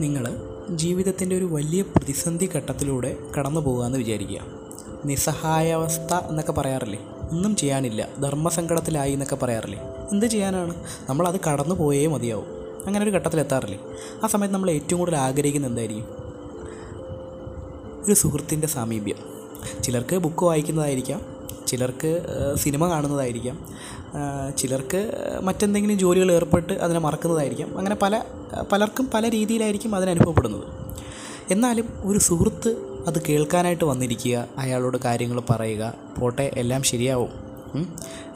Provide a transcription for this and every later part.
നിങ്ങൾ ജീവിതത്തിന്റെ ഒരു വലിയ പ്രതിസന്ധി ഘട്ടത്തിലൂടെ കടന്നു പോകുകയെന്ന് വിചാരിക്കുക. നിസ്സഹായാവസ്ഥ എന്നൊക്കെ പറയാറില്ലേ? ഒന്നും ചെയ്യാനില്ല. ധർമ്മസങ്കടത്തിലായി എന്നൊക്കെ പറയാറില്ലേ? എന്ത് ചെയ്യാനാണ്? നമ്മളത് കടന്നു പോയേ മതിയാവും. അങ്ങനെ ഒരു ഘട്ടത്തിലെത്താറില്ലേ? ആ സമയത്ത് നമ്മൾ ഏറ്റവും കൂടുതൽ ആഗ്രഹിക്കുന്നത് എന്തായിരിക്കും? ഒരു സുഹൃത്തിന്റെ സാമീപ്യം. ചിലർക്ക് ബുക്ക് വായിക്കുന്നതായിരിക്കാം. ചിലർക്ക് സിനിമ കാണുന്നതായിരിക്കാം. ചിലർക്ക് മറ്റെന്തെങ്കിലും ജോലികൾ ഏർപ്പെട്ട് അതിനെ മറക്കുന്നതായിരിക്കാം. അങ്ങനെ പല പലർക്കും പല രീതിയിലായിരിക്കും അതിനനുഭവപ്പെടുന്നത് എന്നാലും ഒരു സുഹൃത്ത് അത് കേൾക്കാനായിട്ട് വന്നിരിക്കുക അയാളോട് കാര്യങ്ങൾ പറയുക പോട്ടെ എല്ലാം ശരിയാവും.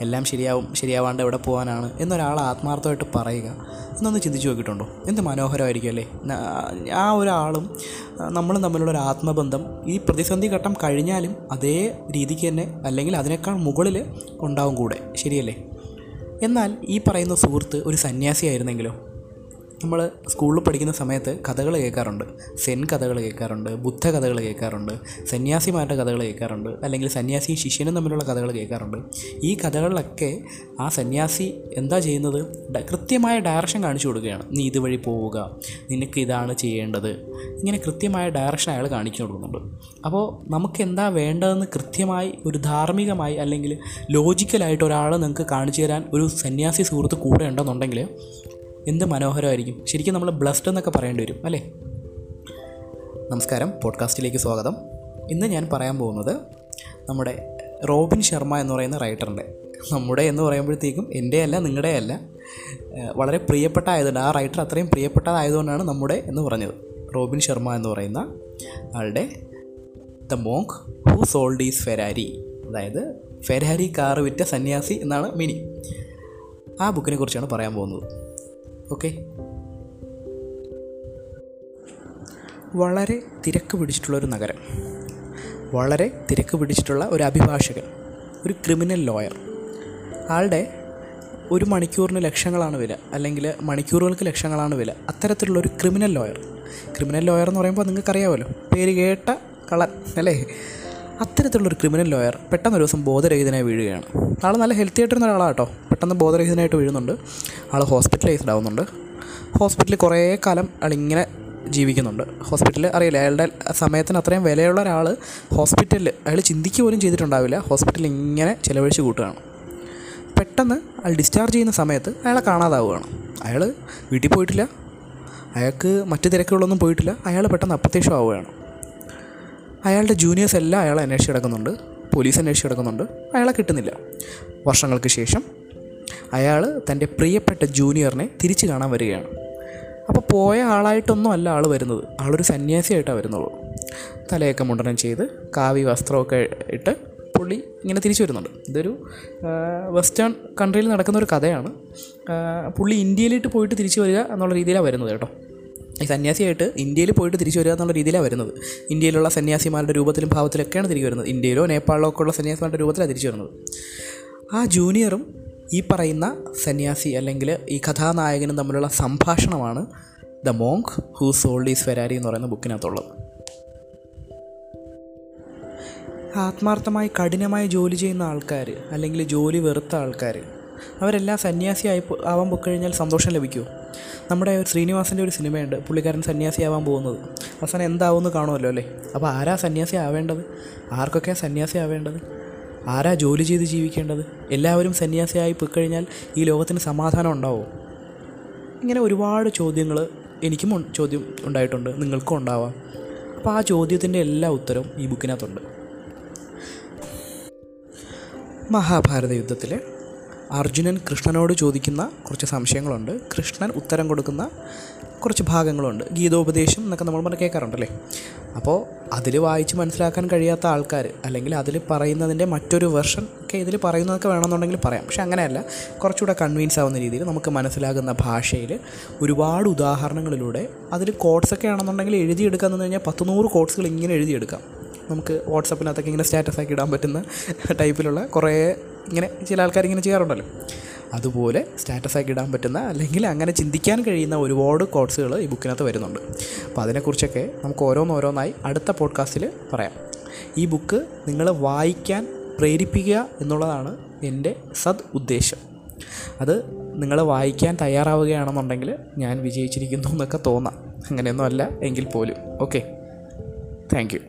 എല്ലാം ശരിയാവും ശരിയാവാണ്ട് എവിടെ പോകാനാണ് എന്നൊരാൾ ആത്മാർത്ഥമായിട്ട് പറയുക. എന്നൊന്ന് ചിന്തിച്ച് നോക്കിയിട്ടുണ്ടോ? എന്ത് മനോഹരമായിരിക്കും അല്ലേ? ആ ഒരാളും നമ്മളും തമ്മിലുള്ള ഒരു ആത്മബന്ധം ഈ പ്രതിസന്ധി ഘട്ടം കഴിഞ്ഞാലും അതേ രീതിക്ക് തന്നെ അല്ലെങ്കിൽ അതിനേക്കാൾ മുകളിൽ ഉണ്ടാവും കൂടെ. ശരിയല്ലേ? എന്നാൽ ഈ പറയുന്ന സുഹൃത്ത് ഒരു സന്യാസിയായിരുന്നെങ്കിലോ? നമ്മൾ സ്കൂളിൽ പഠിക്കുന്ന സമയത്ത് കഥകൾ കേൾക്കാറുണ്ട്. സെൻ കഥകൾ കേൾക്കാറുണ്ട് ബുദ്ധ കഥകൾ കേൾക്കാറുണ്ട് സന്യാസിമാരുടെ കഥകൾ കേൾക്കാറുണ്ട് അല്ലെങ്കിൽ സന്യാസിയും ശിഷ്യനും തമ്മിലുള്ള കഥകൾ കേൾക്കാറുണ്ട്. ഈ കഥകളിലൊക്കെ ആ സന്യാസി എന്താ ചെയ്യുന്നത്? കൃത്യമായ ഡയറക്ഷൻ കാണിച്ചു കൊടുക്കുകയാണ്. നീ ഇതുവഴി പോവുക നിനക്ക് ഇതാണ് ചെയ്യേണ്ടത്. ഇങ്ങനെ കൃത്യമായ ഡയറക്ഷൻ അയാൾ കാണിച്ചു കൊടുക്കുന്നുണ്ട്. അപ്പോൾ നമുക്ക് എന്താ വേണ്ടതെന്ന് കൃത്യമായി ഒരു ധാർമ്മികമായി അല്ലെങ്കിൽ ലോജിക്കലായിട്ട് ഒരാൾ നിങ്ങൾക്ക് കാണിച്ചു തരാൻ ഒരു സന്യാസി സുഹൃത്ത് കൂടെ ഉണ്ടെന്നുണ്ടെങ്കിൽ എന്ത് മനോഹരമായിരിക്കും? ശരിക്കും നമ്മൾ ബ്ലസ്ഡ് എന്നൊക്കെ പറയേണ്ടി വരും അല്ലേ? നമസ്കാരം പോഡ്കാസ്റ്റിലേക്ക് സ്വാഗതം. ഇന്ന് ഞാൻ പറയാൻ പോകുന്നത് നമ്മുടെ റോബിൻ ശർമ്മ എന്ന് പറയുന്ന റൈറ്ററിന്റെ നമ്മുടെ എന്ന് പറയുമ്പോഴത്തേക്കും എന്റെ അല്ല നിങ്ങളുടെ അല്ല വളരെ പ്രിയപ്പെട്ട ആയതുകൊണ്ട് ആ റൈറ്റർ അത്രയും പ്രിയപ്പെട്ടതായതുകൊണ്ടാണ് നമ്മുടെ എന്ന് പറഞ്ഞത്. റോബിൻ ശർമ്മ എന്ന് പറയുന്ന ആളുടെ the monk who sold his Ferrari അതായത് ഫെരാരി കാറ് വിറ്റ സന്യാസി എന്നാണ് മീനിങ് ആ ബുക്കിനെ കുറിച്ചാണ് പറയാൻ പോകുന്നത്. ഓക്കെ. വളരെ തിരക്ക് പിടിച്ചിട്ടുള്ള ഒരു നഗരം. വളരെ തിരക്ക് പിടിച്ചിട്ടുള്ള ഒരു അഭിഭാഷകൻ ഒരു ക്രിമിനൽ ലോയർ. ആളുടെ ഒരു മണിക്കൂറിന് ലക്ഷങ്ങളാണ് വില അല്ലെങ്കിൽ മണിക്കൂറുകൾക്ക് ലക്ഷങ്ങളാണ് വില. അത്തരത്തിലുള്ള ഒരു ക്രിമിനൽ ലോയർ. ക്രിമിനൽ ലോയർ എന്ന് പറയുമ്പോൾ നിങ്ങൾക്കറിയാമല്ലോ പേര് കേട്ട കളർ അല്ലേ? അത്തരത്തിലുള്ളൊരു ക്രിമിനൽ ലോയർ പെട്ടെന്ന് ഒരു ദിവസം ബോധരഹിതനായി വീഴുകയാണ്. ആൾ നല്ല ഹെൽത്തി ആയിട്ടിരുന്ന ഒരാളാണ് കേട്ടോ പെട്ടെന്ന് ബോധരഹിതനായിട്ട് വീഴുന്നുണ്ട്. ആൾ ഹോസ്പിറ്റലൈസ്ഡ് ആവുന്നുണ്ട്. ഹോസ്പിറ്റലിൽ കുറേ കാലം ആളിങ്ങനെ ജീവിക്കുന്നുണ്ട്. ഹോസ്പിറ്റലിൽ അറിയില്ല അയാളുടെ സമയത്തിന് അത്രയും വിലയുള്ള ഒരാൾ ഹോസ്പിറ്റലിൽ അയാൾ ചിന്തിക്കുക പോലും ചെയ്തിട്ടുണ്ടാവില്ല. ഹോസ്പിറ്റലിൽ ഇങ്ങനെ ചിലവഴിച്ച് കൂട്ടുകയാണ്. പെട്ടെന്ന് അയാൾ ഡിസ്ചാർജ് ചെയ്യുന്ന സമയത്ത് അയാളെ കാണാതാവുകയാണ്. അയാൾ വീട്ടിൽ പോയിട്ടില്ല. അയാൾക്ക് മറ്റ് തിരക്കുകളൊന്നും പോയിട്ടില്ല. അയാൾ പെട്ടെന്ന് അപ്രത്യക്ഷമാവുകയാണ്. അയാളുടെ ജൂനിയേഴ്സ് എല്ലാം അയാളെ അന്വേഷിച്ച് കിടക്കുന്നുണ്ട്. പോലീസ് അന്വേഷിച്ച് കിടക്കുന്നുണ്ട്. അയാളെ കിട്ടുന്നില്ല. വർഷങ്ങൾക്ക് ശേഷം അയാൾ തന്റെ പ്രിയപ്പെട്ട ജൂനിയറിനെ തിരിച്ചു കാണാൻ വരികയാണ്. അപ്പോൾ പോയ ആളായിട്ടൊന്നും അല്ല ആൾ വരുന്നത്. ആളൊരു സന്യാസിയായിട്ടാണ് വരുന്നുള്ളൂ തലയൊക്കെ മുണ്ടനം ചെയ്ത് കാവി വസ്ത്രമൊക്കെ ഇട്ട് പുള്ളി ഇങ്ങനെ തിരിച്ചു വരുന്നുണ്ട്. ഇതൊരു വെസ്റ്റേൺ കൺട്രിയിൽ നടക്കുന്ന ഒരു കഥയാണ്. പുള്ളി ഇന്ത്യയിലിട്ട് പോയിട്ട് തിരിച്ചു വരിക എന്നുള്ള രീതിയിലാണ് വരുന്നത് കേട്ടോ. സന്യാസിയായിട്ട് ഇന്ത്യയിൽ പോയിട്ട് തിരിച്ചു വരിക എന്നുള്ള രീതിയിലാണ് വരുന്നത്. ഇന്ത്യയിലുള്ള സന്യാസിമാരുടെ രൂപത്തിലും ഭാവത്തിലൊക്കെയാണ് തിരികെ വരുന്നത്. ഇന്ത്യയിലോ നേപ്പാളിലോ ഒക്കെ ഉള്ള സന്യാസിമാരുടെ രൂപത്തിലാണ് തിരിച്ചു വരുന്നത്. ആ ജൂനിയറും ഈ പറയുന്ന സന്യാസി അല്ലെങ്കിൽ ഈ കഥാനായകനും തമ്മിലുള്ള സംഭാഷണമാണ് the monk who sold his Ferrari എന്ന് പറയുന്ന ബുക്കിനകത്തുള്ളത്. ആത്മാർത്ഥമായി കഠിനമായി ജോലി ചെയ്യുന്ന ആൾക്കാർ അല്ലെങ്കിൽ ജോലി വെറുത്ത ആൾക്കാർ അവരെല്ലാം സന്യാസിയായി ആവാൻ കഴിഞ്ഞാൽ സന്തോഷം ലഭിക്കുമോ നമ്മുടെ ശ്രീനിവാസന്റെ ഒരു സിനിമയുണ്ട് പുള്ളിക്കാരൻ സന്യാസിയാവാൻ പോകുന്നത്. അവസാനം എന്താവുമെന്ന് കാണുമല്ലോ അല്ലേ? അപ്പോൾ ആരാ സന്യാസി ആവേണ്ടത് ആർക്കൊക്കെ സന്യാസി ആവേണ്ടത് ആരാ ജോലി ചെയ്ത് ജീവിക്കേണ്ടത്? എല്ലാവരും സന്യാസിയായി പോയി കഴിഞ്ഞാൽ ഈ ലോകത്തിന് സമാധാനം ഉണ്ടാവുമോ ഇങ്ങനെ ഒരുപാട് ചോദ്യങ്ങൾ എനിക്കും ചോദ്യം ഉണ്ടായിട്ടുണ്ട് നിങ്ങൾക്കും ഉണ്ടാവാം. അപ്പോൾ ആ ചോദ്യത്തിന്റെ എല്ലാ ഉത്തരവും ഈ ബുക്കിനകത്തുണ്ട്. മഹാഭാരത യുദ്ധത്തിൽ അർജുനൻ കൃഷ്ണനോട് ചോദിക്കുന്ന കുറച്ച് സംശയങ്ങളുണ്ട്. കൃഷ്ണൻ ഉത്തരം കൊടുക്കുന്ന കുറച്ച് ഭാഗങ്ങളുണ്ട്. ഗീതോപദേശം എന്നൊക്കെ നമ്മൾ പറഞ്ഞ് കേൾക്കാറുണ്ടല്ലേ? അപ്പോൾ അതിൽ വായിച്ച് മനസ്സിലാക്കാൻ കഴിയാത്ത ആൾക്കാർ അല്ലെങ്കിൽ അതിൽ പറയുന്നതിന്റെ മറ്റൊരു വെർഷൻ ഒക്കെ ഇതിൽ പറയുന്നതൊക്കെ വേണമെന്നുണ്ടെങ്കിൽ പറയാം. പക്ഷെ അങ്ങനെയല്ല. കുറച്ചുകൂടെ കൺവീൻസ് ആവുന്ന രീതിയിൽ നമുക്ക് മനസ്സിലാകുന്ന ഭാഷയിൽ ഒരുപാട് ഉദാഹരണങ്ങളിലൂടെ അതിൽ കോഡ്സൊക്കെ ആണെന്നുണ്ടെങ്കിൽ എഴുതിയെടുക്കുക എന്ന് കഴിഞ്ഞാൽ പത്ത് നൂറ് കോഡ്സുകൾ ഇങ്ങനെ എഴുതിയെടുക്കാം. നമുക്ക് വാട്സപ്പിനകത്തൊക്കെ ഇങ്ങനെ സ്റ്റാറ്റസ് ആക്കി ഇടാൻ പറ്റുന്ന ടൈപ്പിലുള്ള കുറേ ഇങ്ങനെ ചില ആൾക്കാർ ഇങ്ങനെ ചെയ്യാറുണ്ടല്ലോ. അതുപോലെ സ്റ്റാറ്റസ് ആക്കി ഇടാൻ പറ്റുന്ന അല്ലെങ്കിൽ അങ്ങനെ ചിന്തിക്കാൻ കഴിയുന്ന ഒരുപാട് കോഡ്സുകൾ ഈ ബുക്കിനകത്ത് വരുന്നുണ്ട്. അപ്പോൾ അതിനെക്കുറിച്ചൊക്കെ നമുക്ക് ഓരോന്നോരോന്നായി അടുത്ത പോഡ്കാസ്റ്റിൽ പറയാം. ഈ ബുക്ക് നിങ്ങൾ വായിക്കാൻ പ്രേരിപ്പിക്കുക എന്നുള്ളതാണ് എന്റെ സദ് ഉദ്ദേശം. അത് നിങ്ങൾ വായിക്കാൻ തയ്യാറാവുകയാണെന്നുണ്ടെങ്കിൽ ഞാൻ വിജയിച്ചിരിക്കുന്നു എന്നൊക്കെ തോന്നാം. അങ്ങനെയൊന്നും അല്ല എങ്കിൽ പോലും. Okay thank